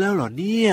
แล้วเหรอเนี่ย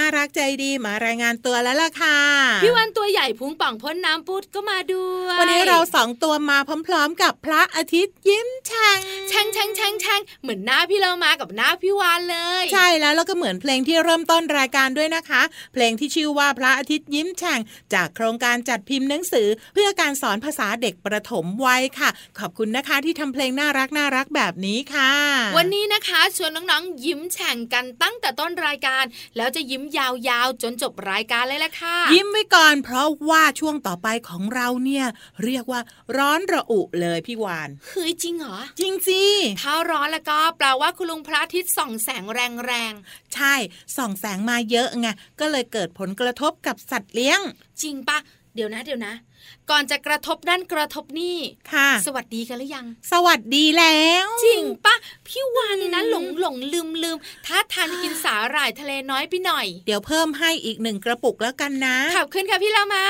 ารักใจดีมารายงานตัวแล้วล่ะค่ะ พี่วันตัวใหญ่พุงป่องพ้นน้ำปุดก็มาด้วย วันนี้เราสองตัวมาพร้อมๆ กับพระอาทิตย์ยิ้มแฉ่งแฉ่งแฉ่งแฉ่งแฉ่งเหมือนหน้าพี่เรามากับหน้าพี่วานเลย ใช่แล้วแล้วก็เหมือนเพลงที่เริ่มต้นรายการด้วยนะคะ เพลงที่ชื่อว่าพระอาทิตย์ยิ้มแฉ่งจากโครงการจัดพิมพ์หนังสือ เพื่อการสอนภาษาเด็กประถมวัยค่ะ ขอบคุณนะคะที่ทำเพลงน่ารักน่ารักแบบนี้ค่ะ วันนี้นะคะชวนน้องๆยิ้มแฉ่งกันตั้งแต่ต้นรายการ แล้วจะยิ้มยาวาวจนจบรายการเลยแหละค่ะ ยิ้มไว้ก่อนเพราะว่าช่วงต่อไปของเราเนี่ยเรียกว่าร้อนระอุเลยพี่วานเฮ้ยจริงเหรอ จริงสิถ้าร้อนแล้วก็แปลว่าคุณลุงพระอาทิตย์ส่องแสงแรงๆ ใช่ส่องแสงมาเยอะไงก็เลยเกิดผลกระทบกับสัตว์เลี้ยง จริงปะเดี๋ยวนะเดี๋ยวนะ ก่อนจะกระทบนั่นกระทบนี่ค่ะ สวัสดีกันหรือยัง สวัสดีแล้ว จริงปะพี่วานนี่นะหลงหลงลืมลืมถ้าทานกินสาหร่ายทะเลน้อยไปหน่อย เดี๋ยวเพิ่มให้อีกหนึ่งกระปุกแล้วกันนะขับขึ้นค่ะพี่เรามา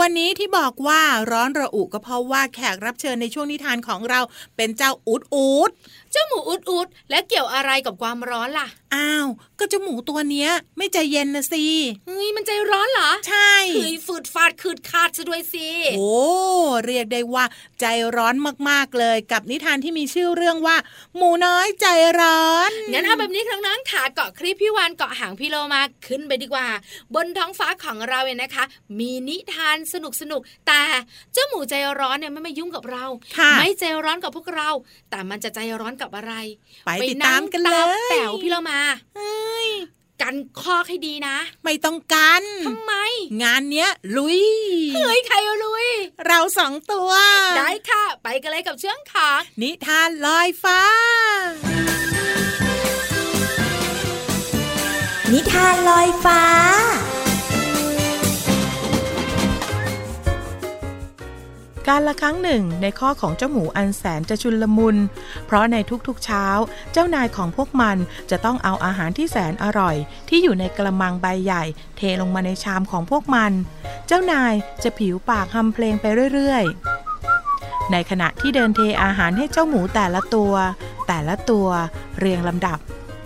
วันนี้ที่บอกว่าร้อนระอุก็เพราะว่าแขกรับเชิญในช่วงนิทานของเราเป็นเจ้าอุดอุดเจ้าหมูอุดอุดและเกี่ยวอะไรกับความร้อนล่ะ อ้าว ก็เจ้าหมูตัวเนี้ย ไม่ใจเย็นนะสิเฮ้ยมันใจร้อนเหรอ ใช่เฮ้ยฝืดฟาดขืดขาดซะด้วยสิโอ้เรียกได้ว่าใจร้อนมากๆเลย กับนิทานที่มีชื่อเรื่องว่า หมูน้อยใจร้อนงั้นเอาแบบนี้ครั้งนั้นขาเกาะครีบพี่วานเกาะหางพี่โลมาขึ้นไปดีกว่า บนท้องฟ้าของเราเนี่ยนะคะ มีนิทานสนุกสนุกแต่เจ้าหมูใจร้อนเนี่ยไม่มายุ่งกับเรา ไม่ใจร้อนกับพวกเรา แต่มันจะใจร้อนกับอะไร ไปติดตามกันเลยแต๋วพี่เรามาเฮ้ย กันคอกให้ดีนะ ไม่ต้องกันทำไม งานเนี้ย ลุยเฮ้ยใครลุย เราสองตัว ได้ค่ะ ไปกันเลยกับเชื่องขานิทานลอยฟ้า นิทานลอยฟ้า การละครั้งหนึ่งในข้อของเจ้าหมูอันแสนจะชุนลมุน เพราะในทุกๆเช้า เจ้านายของพวกมันจะต้องเอาอาหารที่แสนอร่อย ที่อยู่ในกระมังใบใหญ่ เทลงมาในชามของพวกมัน เจ้านายจะผิวปากทำเพลงไปเรื่อยๆ ในขณะที่เดินเทอาหารให้เจ้าหมูแต่ละตัว แต่ละตัวเรียงลำดับ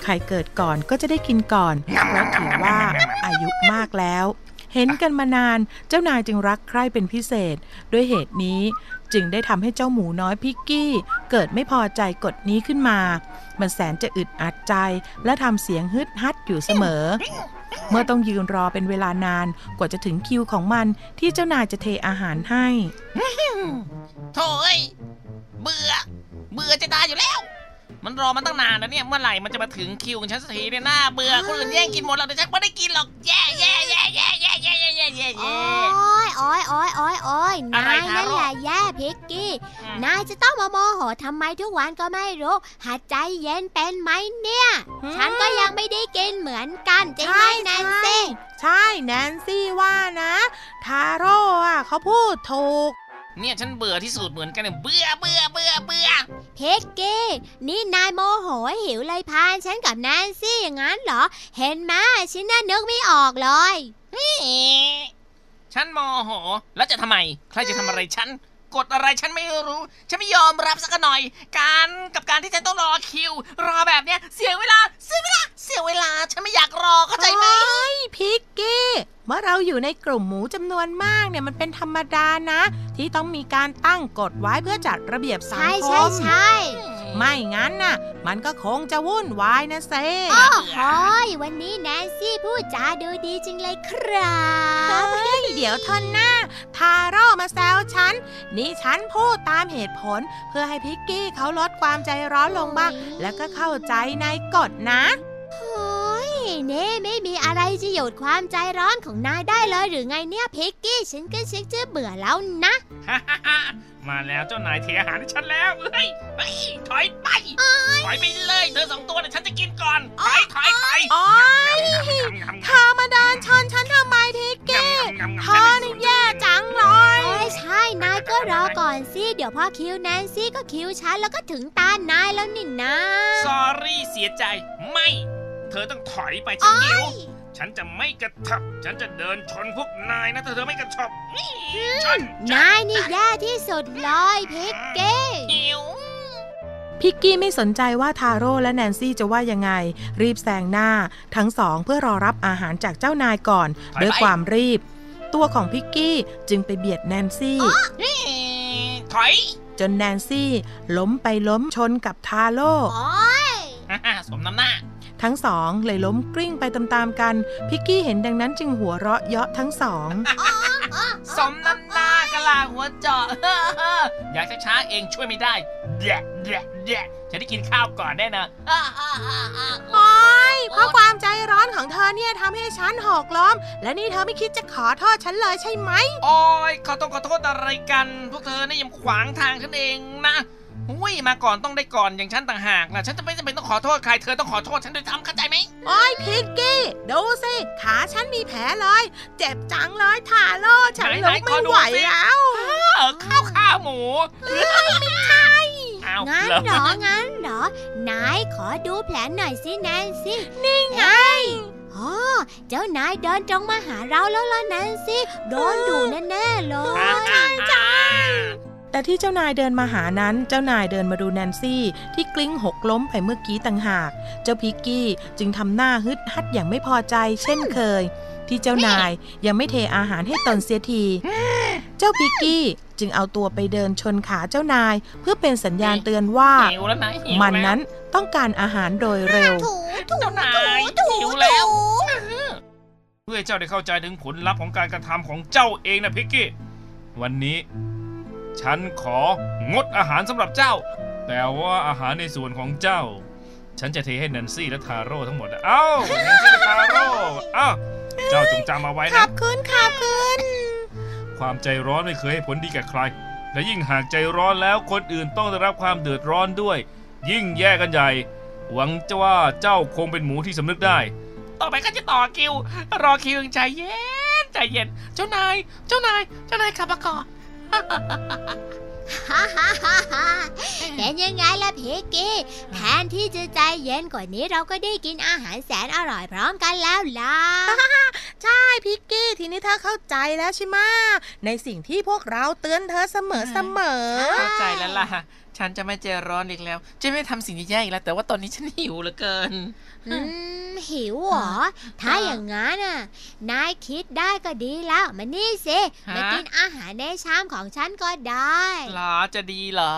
ใครเกิดก่อนก็จะได้กินก่อนเพราะถือว่าอายุมากแล้ว เห็นกันมานานเจ้านายจึงรักใคร่เป็นพิเศษ ด้วยเหตุนี้จึงได้ทำให้เจ้าหมูน้อยพิกกี้ เกิดไม่พอใจกฎนี้ขึ้นมา มันแสนจะอึดอัดใจและทำเสียงฮึดฮัดอยู่เสมอ เมื่อต้องยืนรอเป็นเวลานานกว่าจะถึงคิวของมันที่เจ้านายจะเทอาหารให้โถ่เอ้ยเบื่อ เบื่อจะตายอยู่แล้ว มันรอมาตั้งนานแล้วเนี่ยเมื่อไหร่มันจะมาถึงคิวของฉันสักทีเนี่ยน่าเบื่อคนอื่นแย่งกินหมดแล้วแต่ฉันไม่ได้กินหรอกแย่แย่แย่แย่แย่แย่แย่แย่แย่โอ้แย่ยโอ้ยโอ้ยโอ้ยโอ้ยอะไรนายนั่นทาโร่แหละแย่เพ็กกี้นายจะต้องมาโมโหทำไมทุกวันก็ไม่รู้ หัดใจเย็นเป็นไหมเนี่ยอืมฉันก็ยังไม่ได้กินเหมือนกัน จริงไหมใช่แนนซี่ ใช่แนนซี่ว่านะ ทาโร่อะเขาพูดถูก เนี่ยฉันเบื่อที่สุดเหมือนกันเนี่ยเบื่อเบื่อเบื่อเบื่อ เพ็กกี้นี่นายโมโหหิวเลยพาลฉันกับแนนซี่อย่างนั้นเหรอ เห็นไหมฉันน่านึกไม่ออกเลย ฉันโมโห แล้วจะทำไม ใครจะทำอะไรฉัน กดอะไรฉันไม่รู้ ฉันไม่ยอมรับสักหน่อย การกับการที่ฉันต้องรอคิว รอแบบเนี้ยเสียเวลาเสียเวลาเสียเวลาฉันไม่อยากรอเข้าใจไหมโอ้ยพิกกี้เมื่อเราอยู่ในกลุ่มหมูจำนวนมากเนี่ยมันเป็นธรรมดานะ ที่ต้องมีการตั้งกฎไว้เพื่อจัดระเบียบสังใช่คใช่มใช่ ไม่งั้นน่ะ มันก็คงจะวุ่นวายนะเซโอ้โหยวันนี้แนนซี่พูดจาดูดีจริงเลยครับเฮ้ยเดี๋ยวเธอหน้า ทาโร่มาแซวฉัน นี่ฉันพูดตามเหตุผล เพื่อให้พิกกี้เขาลดความใจร้อนลงบ้าง แล้วก็เข้าใจในกฎนะโอ้ยเน่ไม่มีอะไรจะหยุดความใจร้อนของนายได้เลยหรือไงเนี่ยพิกกี้ ฉันก็ชักจะเบื่อแล้วนะฮ่าฮ่าฮ่า มาแล้วเจ้านายเทอาหารให้ฉันแล้วเฮ้ยเฮ้ยถอยไป ถอยไปเลยเธอสองตัวเนี่ยฉันจะกินก่อน ถอยถอยถอยโอ๊ยงำเธอมาเดินชนฉันทำไมพิกกี้งำงำเธอนี่แย่จังเลยโอ้ยใช่ นายก็รอก่อนสิ เดี๋ยวพอคิวแนนซี่ก็คิวฉันแล้วก็ถึงตานายแล้วนี่นะ สอรี่เสียใจ ไม่ เธอต้องถอยไปฉันหิว ฉันจะไม่กระทับ ฉันจะเดินชนพวกนายนะถ้าเธอไม่กระชับนี่ชนนายนี่แย่ที่สุดเลยพิกกี้หิวพิกกี้ไม่สนใจว่าทาโร่และแนนซี่จะว่ายังไง รีบแซงหน้า ทั้งสองเพื่อรอรับอาหารจากเจ้านายก่อนถอยไปด้วยความรีบ ตัวของพิกกี้จึงไปเบียดแนนซี่นี่ถอยจนแนนซี่ล้มไปล้มชนกับทาโร่โอ้ยฮ่าๆสมน้ำหน้า ทั้งสองเลยล้มกลิ้งไปตามๆกัน พิกกี้เห็นดังนั้นจึงหัวเราะเยาะทั้งสองสมน้ำหน้ากะลาหัวเจาะอยากช้าๆเองช่วยไม่ได้แดะแดะแดะจะได้กินข้าวก่อนแน่นะโอ๊ยเพราะความใจร้อนของเธอเนี่ยทำให้ฉันหกล้ม และนี่เธอไม่คิดจะขอโทษฉันเลยใช่ไหม โอ้ยขอต้องขอโทษอะไรกัน พวกเธอเนี่ยยังขวางทางฉันเองนะ อุ้ยมาก่อนต้องได้ก่อนอย่างฉันต่างหากนะฉันจะไม่จำเป็นต้องขอโทษใครเธอต้องขอโทษฉันด้วยซ้ำเข้าใจไหมโอ๊ยพิกกี้ ดูสิ ขาฉันมีแผลเลย เจ็บจังเลยทาโร่ฉันไหนลุๆกขอไม่ดูไหวสิแล้วเออข้าวขาหมูไม่ใช่อ้าวงั้นเหรอเหรองั้นเหรอนายขอดูแผลหน่อยสิแนนซี่นี่ไงอ๋อเจ้านายเดินตรงมาหาเราแล้วล่ะแนนซี่โดนดูแน่ๆเลยอ่าอ่าอ่า แต่ที่เจ้านายเดินมาหานั้น เจ้านายเดินมาดูแนนซี่ ที่กลิ้งหกล้มไปเมื่อกี้ต่างหาก เจ้าพิกกี้จึงทำหน้าฮึดฮัดอย่างไม่พอใจเช่นเคย ที่เจ้านายยังไม่เทอาหารให้ตนเสียที เจ้าพิกกี้จึงเอาตัวไปเดินชนขาเจ้านาย เพื่อเป็นสัญญาณเตือนว่าหิวแล้วนะหิวมันแล้วนั้นต้องการอาหารโดยเร็วถูถูเจ้านายหิวแล้วเพื่อให้เจ้าได้เข้าใจถึงผลลัพธ์ของการกระทำของเจ้าเองนะพิกกี้ วันนี้ ฉันของดอาหารสำหรับเจ้า แต่ว่าอาหารในส่วนของเจ้า ฉันจะเทให้แนนซี่และทาโร่ทั้งหมดอะเอ้าแนนซี่และทาโร่เอ้าเจ้าจงจำเอาไว้ขันะ บคืนขับคืนความใจร้อนไม่เคยให้ผลดีแก่ใคร และยิ่งหากใจร้อนแล้วคนอื่นต้องได้รับความเดือดร้อนด้วย ยิ่งแย่กันใหญ่ หวังจะว่าเจ้าคงเป็นหมูที่สำนึกได้ ต่อไปก็จะต่อคิว รอคิวอย่างใจเย็นใจเย็น เจ้านาย เจ้านาย เจ้านายขับมาก่อนฮ่าฮ่าฮ่าฮ่า เป็นยังไงล่ะพิกกี้แทนที่จะใจเย็นกว่านี้เราก็ได้กินอาหารแสนอร่อยพร้อมกันแล้วล่ะ ใช่พิกกี้ทีทีนี้เธอเข้าใจแล้วใช่ไหมในสิ่งที่พวกเราเตือนเธอเสมอเสมอเข้าใจแล้วล่ะ ฉันจะไม่ใจร้อนอีกแล้ว จะไม่ทำสิ่งแย่ๆอีกแล้ว แต่ว่าตอนนี้ฉันหิวเหลือเกิน อืมหิวเหรอ ถ้าอย่างงั้นน่ะ นายคิดได้ก็ดีแล้ว มานี่สิฮะมากินอาหารในชามของฉันก็ได้ หรอจะดีเหรอ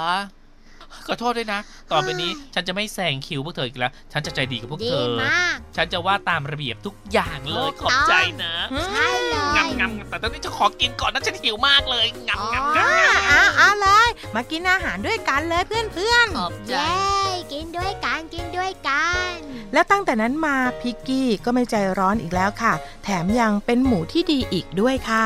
ขอโทษด้วยนะ ต่อไปนี้ฉันจะไม่แซงคิวพวกเธออีกแล้ว ฉันจะใจดีกับพวกดีเธอมากฉันจะว่าตามระเบียบทุกอย่างเลยขอบใจนะใช่เลยงำงำแต่ตอนนี้จะขอกินก่อนนะฉันหิวมากเลยงำงำงอ่าเอาเอาเลย มากินอาหารด้วยกันเลยเพื่อนำขอบใจเย้กินด้วยกันกินด้วยกันๆแล้วตั้งแต่นั้นมาพิกกี้ก็ไม่ใจร้อนอีกแล้วค่ะ แถมยังเป็นหมูที่ดีอีกด้วยค่ะ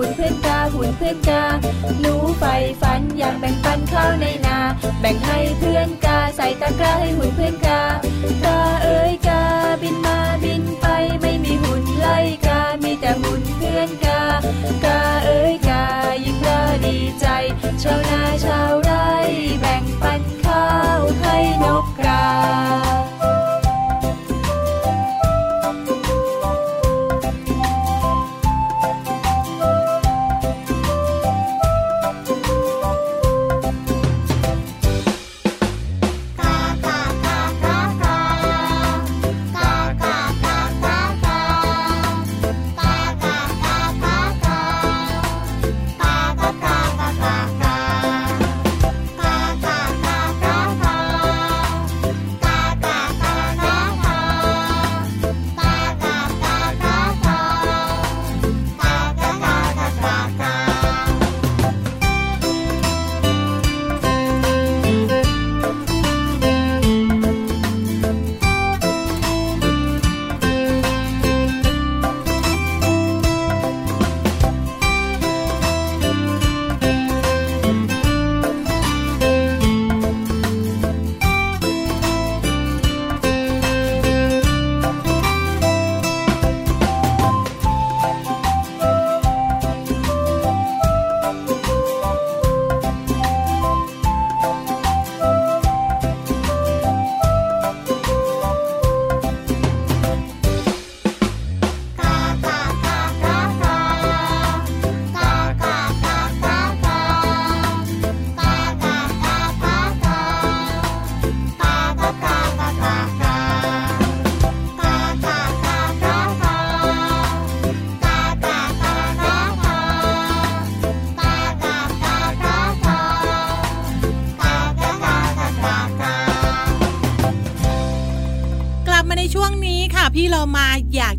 หุ่นเพื่อนกาหุ่นเพื่อนกาหนูใฝ่ฝันอยากแบ่งปันข้าวในนา แบ่งให้เพื่อนกาใส่ตะกร้าให้หุ่นเพื่อนกากาเอ้ยกาบินมาบินไปไม่มีหุ่นไลกา มีแต่หุ่นเพื่อนกากาเอ้ยกายิ่งก็ดีใจชาวนาชาวไร่แบ่งปันข้าวให้นกกา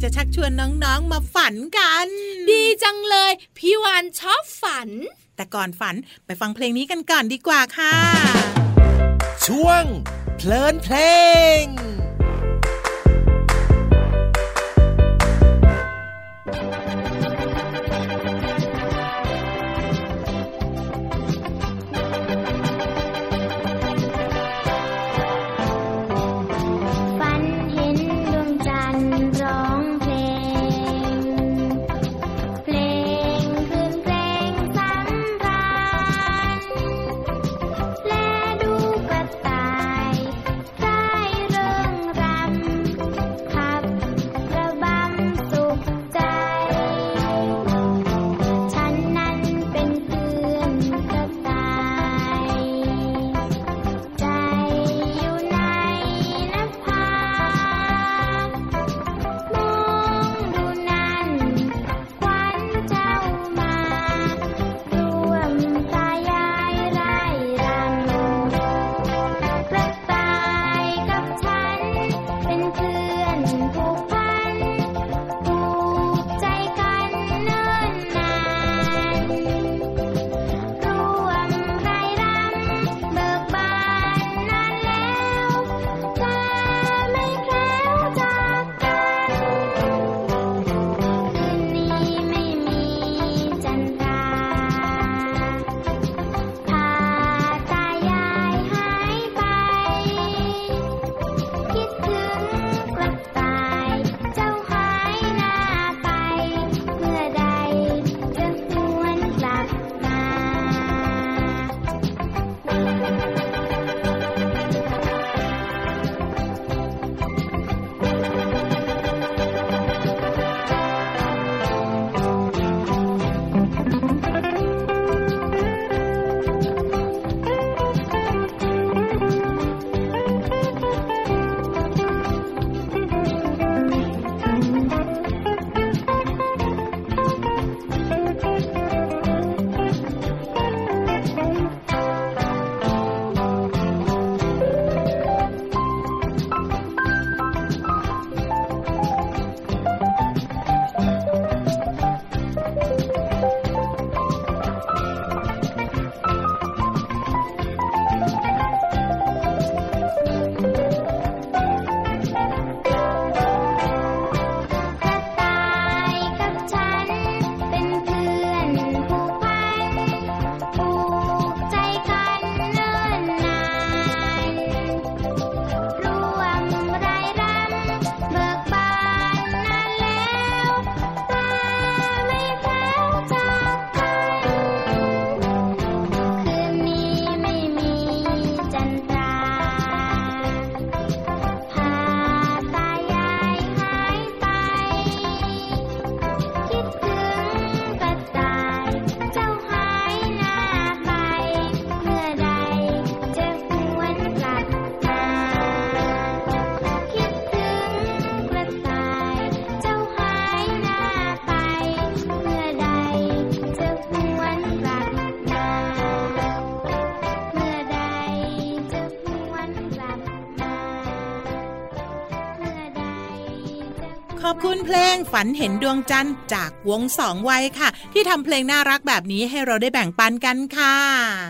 จะชักชวนน้องๆมาฝันกัน ดีจังเลย พี่วานชอบฝัน แต่ก่อนฝันไปฟังเพลงนี้กันก่อนดีกว่าค่ะ ช่วงเพลินเพลง เพลงฝันเห็นดวงจันทร์จากวงสองวัยค่ะ ที่ทำเพลงน่ารักแบบนี้ให้เราได้แบ่งปันกันค่ะ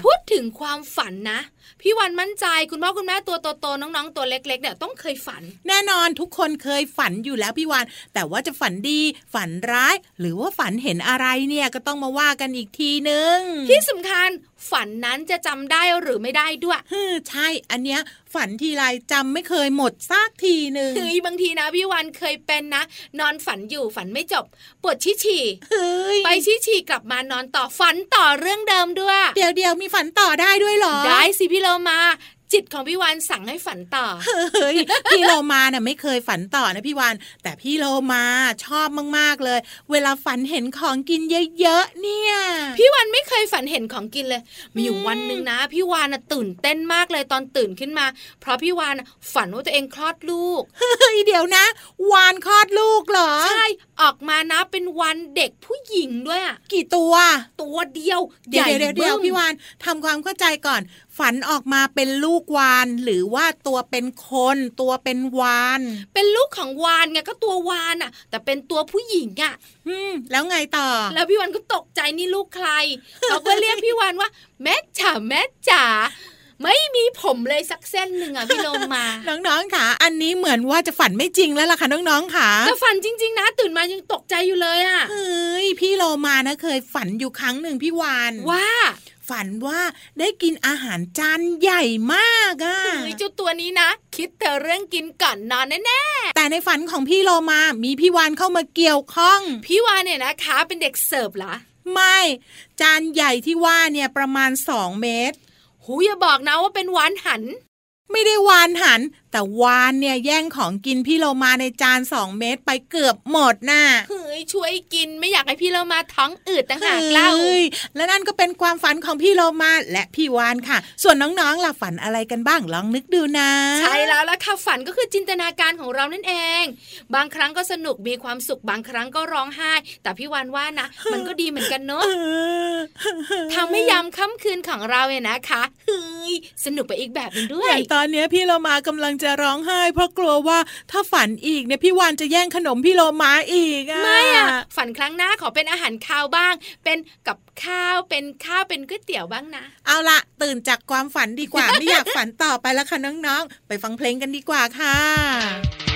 พูดถึงความฝันนะ พี่วันมั่นใจคุณพ่อคุณแม่ตัวโตๆน้องๆตัวเล็กๆเนี่ยต้องเคยฝัน แน่นอนทุกคนเคยฝันอยู่แล้วพี่วานแต่ว่าจะฝันดี ฝันร้าย หรือว่าฝันเห็นอะไรเนี่ยก็ต้องมาว่ากันอีกทีนึงที่สำคัญฝันนั้นจะจำได้หรือไม่ได้ด้วยฮึใช่ อันเนี้ยฝันทีไรจำไม่เคยหมดซากทีหนึ่งเฮ้ยบางทีนะพี่วันเคยเป็นนะ นอนฝันอยู่ฝันไม่จบปวดชี้ฉี่เฮ้ยไปชี้ฉี่กลับมานอนต่อฝันต่อเรื่องเดิมด้วย เดี๋ยวเดี๋ยวมีฝันต่อได้ด้วยเหรอ ได้สิพี่เรามาจิตของพี่วันสั่งให้ฝันต่อ เฮ้ย พี่โลมาน่ะไม่เคยฝันต่อนะพี่วาน แต่พี่โลมาชอบมาก ๆ เลย เวลาฝันเห็นของกินเยอะ ๆ เนี่ย พี่วันไม่เคยฝันเห็นของกินเลย มีอยู่วันหนึ่งนะ พี่วานน่ะตื่นเต้นมากเลยตอนตื่นขึ้นมา เพราะพี่วานน่ะฝันว่าตัวเองคลอดลูก เฮ้ย เดี๋ยวนะ วานคลอดลูกเหรอ ใช่ ออกมานะเป็นวันเด็กผู้หญิงด้วยอะกี่ตัว ตัวเดียวเดี๋ยวใหญ่เดี๋ยวเดี๋ยวบึ้มพี่วานทำความเข้าใจก่อน ฝันออกมาเป็นลูกวาน หรือว่าตัวเป็นคน ตัวเป็นวาน เป็นลูกของวานไงก็ตัววานอะแต่เป็นตัวผู้หญิงอะอืมแล้วไงต่อ แล้วพี่วันก็ตกใจนี่ลูกใครเขาก็เรียกพี่วานว่า แม่จ๋าแม่จ๋าไม่มีผมเลยสักเส้นหนึ่งอะพี่โลมา น้องๆค่ะ อันนี้เหมือนว่าจะฝันไม่จริงแล้วล่ะค่ะน้องๆค่ะแต่ฝันจริง ๆ นะ ตื่นมายังตกใจอยู่เลยอะเฮ้ยพี่โลมานะเคยฝันอยู่ครั้งหนึ่งพี่วานว่า ฝันว่าได้กินอาหารจานใหญ่มากอะเฮ้ยเจ้าตัวนี้นะ คิดแต่เรื่องกินก่อนนอนแน่แต่ในฝันของพี่โลมามีพี่วานเข้ามาเกี่ยวข้องๆพี่วานเนี่ยนะคะเป็นเด็กเสิร์ฟเหรอไม่ จานใหญ่ที่ว่าเนี่ยประมาณสองเมตร หูอย่าบอกนะว่าเป็นวานหัน ไม่ได้วานหันแต่วานเนี่ยแย่งของกินพี่โลมาในจานสองเม็ดไปเกือบหมดน่ะเฮ้ยช่วยกินไม่อยากให้พี่เรามาท้องอืดต่างหากเล่าฮ้ยและนั่นก็เป็นความฝันของพี่โลมาและพี่วานค่ะ ส่วนน้องๆล่ะฝันอะไรกันบ้างลองนึกดูนะ ใช่แล้วละค่ะฝันก็คือจินตนาการของเรานั่นเอง บางครั้งก็สนุกมีความสุขบางครั้งก็ร้องไห้ แต่พี่วานว่านะ มันก็ดีเหมือนกันเนอะเออทำให้ยามค่ำคืนของเราเนี่ยนะคะเฮ้ยสนุกไปอีกแบบหนึงด้วอยย่างตอนเนี้ยพี่โลมากำลังจะร้องไห้ เพราะกลัวว่าถ้าฝันอีกเนี่ยพี่วานจะแย่งขนมพี่โลมาอีกอะไม่อะฝันครั้งหน้าขอเป็นอาหารคาวบ้าง เป็นกับข้าวเป็นข้าวเป็นก๋วยเตี๋ยวบ้างนะ เอาละตื่นจากความฝันดีกว่าไม่อยากฝันต่อไปแล้วค่ะน้องๆ ไปฟังเพลงกันดีกว่าค่ะ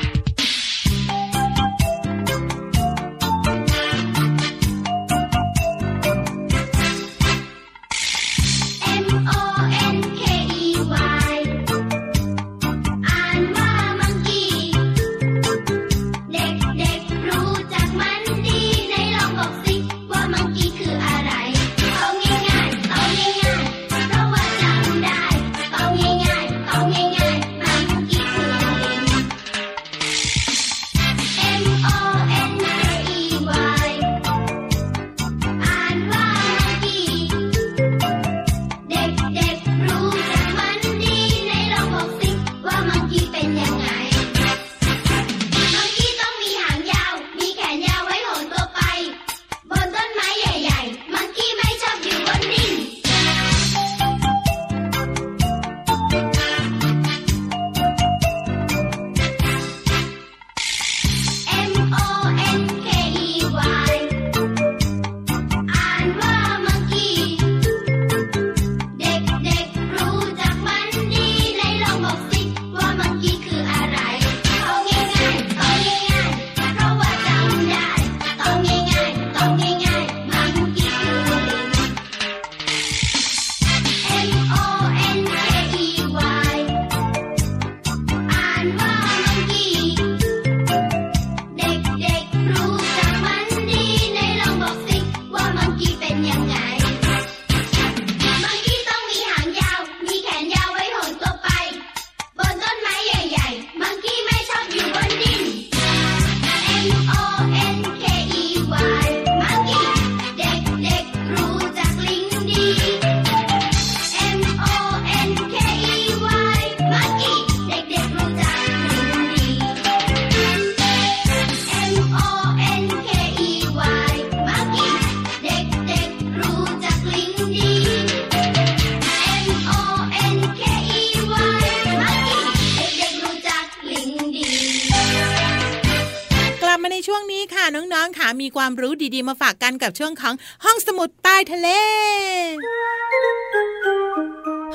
ค่ะ มีความรู้ดีๆ มาฝากกันกับช่วงของห้องสมุดใต้ทะเล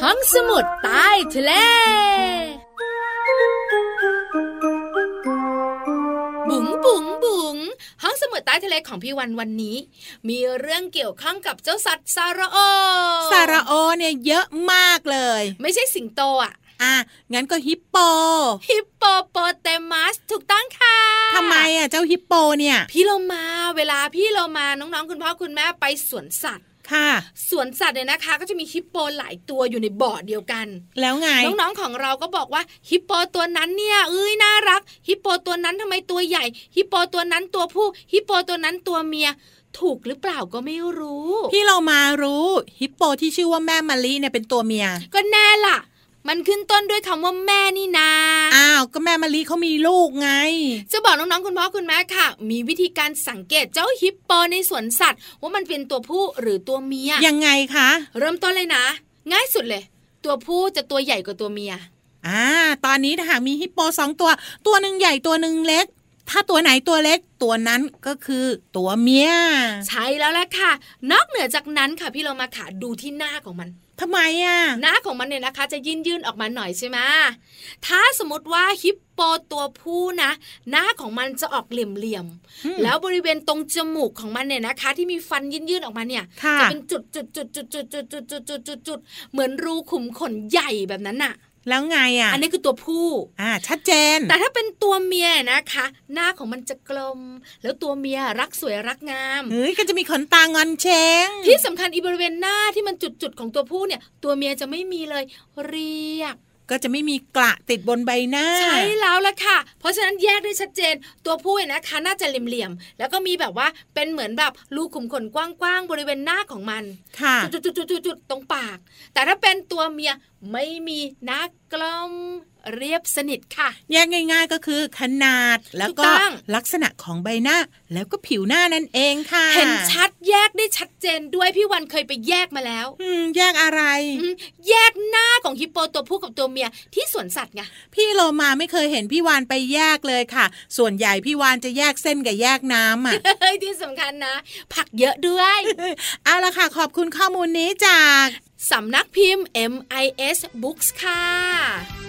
ห้องสมุดใต้ทะเล บุ๋งบุ๋งบุ๋งห้องสมุดใต้ทะเลของพี่วันวันนี้ มีเรื่องเกี่ยวข้องกับเจ้าสัตว์ซาระโอซาราโอเนี่ยเยอะมากเลย ไม่ใช่สิงโตอะ อะงั้นก็ฮิปโป ฮิปโปโปเตมัสถูกต้องค่ะทำไมอะเจ้าฮิปโปเนี่ย พี่เรามาเวลาพี่เรามาน้องๆ คุณพ่อคุณแม่ไปสวนสัตว์ค่ะสวนสัตว์เนี่ยนะคะ ก็จะมีฮิปโปหลายตัวอยู่ในบ่อเดียวกัน แล้วไง น้องๆของเราก็บอกว่าฮิปโปตัวนั้นเนี่ยเอ้ยน่ารักฮิปโปตัวนั้นทำไมตัวใหญ่ฮิปโปตัวนั้นตัวผู้ฮิปโปตัวนั้นตัวเมียถูกหรือเปล่าก็ไม่รู้ พี่เรามารู้ฮิปโปที่ชื่อว่าแม่มะลิเนี่ยเป็นตัวเมีย ก็แน่ล่ะ มันขึ้นต้นด้วยคำว่าแม่นี่นาอ้าวก็แม่มะลิเขามีลูกไง จะบอกน้องๆคุณพ่อคุณแม่ค่ะ มีวิธีการสังเกตเจ้าฮิปโปในสวนสัตว์ ว่ามันเป็นตัวผู้หรือตัวเมียยังไงคะ เริ่มต้นเลยนะ ง่ายสุดเลย ตัวผู้จะตัวใหญ่กว่าตัวเมียอ่าตอนนี้ถ้าหากมีฮิปโปสองตัว ตัวหนึ่งใหญ่ตัวหนึ่งเล็กถ้าตัวไหนตัวเล็กตัวนั้นก็คือตัวเมีย ใช่แล้วแหละค่ะ นอกเหนือจากนั้นค่ะพี่เรามาค่ะดูที่หน้าของมัน ทำไมอะหน้าของมันเนี่ยนะคะ จะยื่นยื่นๆออกมาหน่อยใช่ไหมถ้าสมมติว่าฮิปโปตัวผู้นะ หน้าของมันจะออกเหลี่ยมอืมๆแล้วบริเวณตรงจมูกของมันเนี่ยนะคะ ที่มีฟันยื่นยื่นๆออกมาเนี่ยค่ะจะเป็นจุดจุดจุดจุดจุดจุดจุดจุดจุดจุดจุดเหมือนรูขุมขนใหญ่แบบนั้นน่ะ แล้วไงอะ อันนี้คือตัวผู้ อ่า ชัดเจน แต่ถ้าเป็นตัวเมียนะคะ หน้าของมันจะกลม แล้วตัวเมียรักสวยรักงาม เฮ้ย ก็จะมีขนตางอนเชง ที่สำคัญอีบริเวณหน้าที่มันจุดๆของตัวผู้เนี่ย ตัวเมียจะไม่มีเลย เรียกก็จะไม่มีกระติดบนใบหน้า ใช่แล้วละค่ะ เพราะฉะนั้นแยกได้ชัดเจน ตัวผู้เนี่ยนะคะน่าจะเหลี่ยมๆแล้วก็มีแบบว่าเป็นเหมือนแบบรูขุมขนกว้างๆบริเวณหน้าของมัน ค่ะจุดๆๆๆๆตรงปาก แต่ถ้าเป็นตัวเมียไม่มีหน้ากลมเรียบสนิทค่ะแยกง่าย ๆก็คือขนาดแล้วถูก็กต้องลักษณะของใบหน้า แล้วก็ผิวหน้านั่นเองค่ะ เห็นชัดแยกได้ชัดเจนด้วยพี่วันเคยไปแยกมาแล้ว อืมแยกอะไรอืมแยกหน้าของฮิปโปตัวผู้กับตัวเมียที่สวนสัตว์ไงพี่โลมาไม่เคยเห็นพี่วานไปแยกเลยค่ะ ส่วนใหญ่พี่วานจะแยกเส้นกับแยกน้ำอะเฮ้ยที่สำคัญนะ ผักเยอะด้วยเอาละค่ะ ขอบคุณข้อมูลนี้จาก สำนักพิมพ์ MIS Books ค่ะ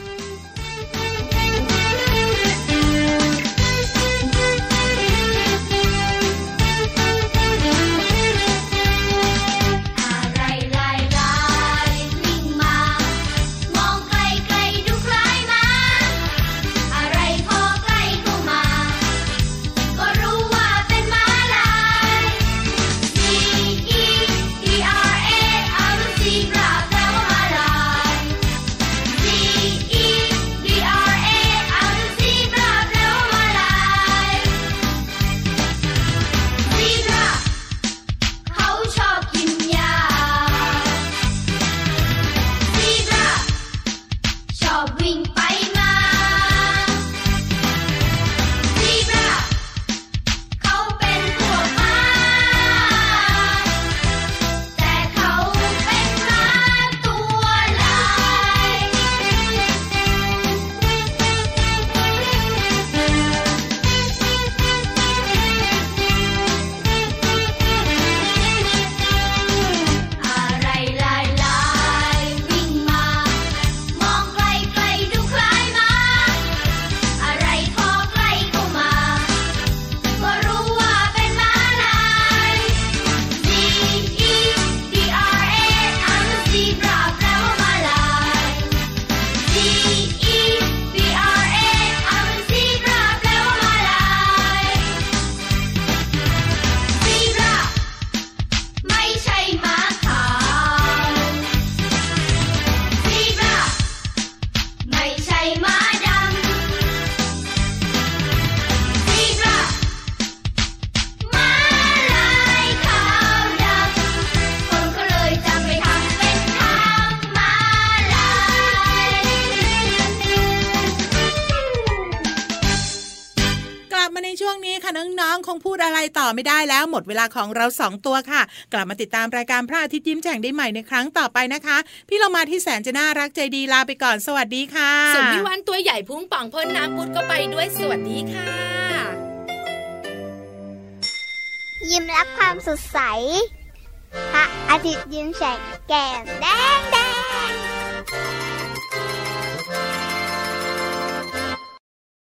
อไม่ได้แล้วหมดเวลาของเราสองตัวค่ะ กลับมาติดตามรายการพระอาทิตย์ยิ้มแฉ่งได้ใหม่ในครั้งต่อไปนะคะ พี่เรามาที่แสนจะน่ารักใจดีลาไปก่อนสวัสดีค่ะส่วนพี่วันตัวใหญ่พุงป่องพ่นน้ำพุดก็ไปด้วยสวัสดีค่ะ ยิ้มรับความสดใสพระอาทิตย์ยิ้มแฉกแก้มแดงแดง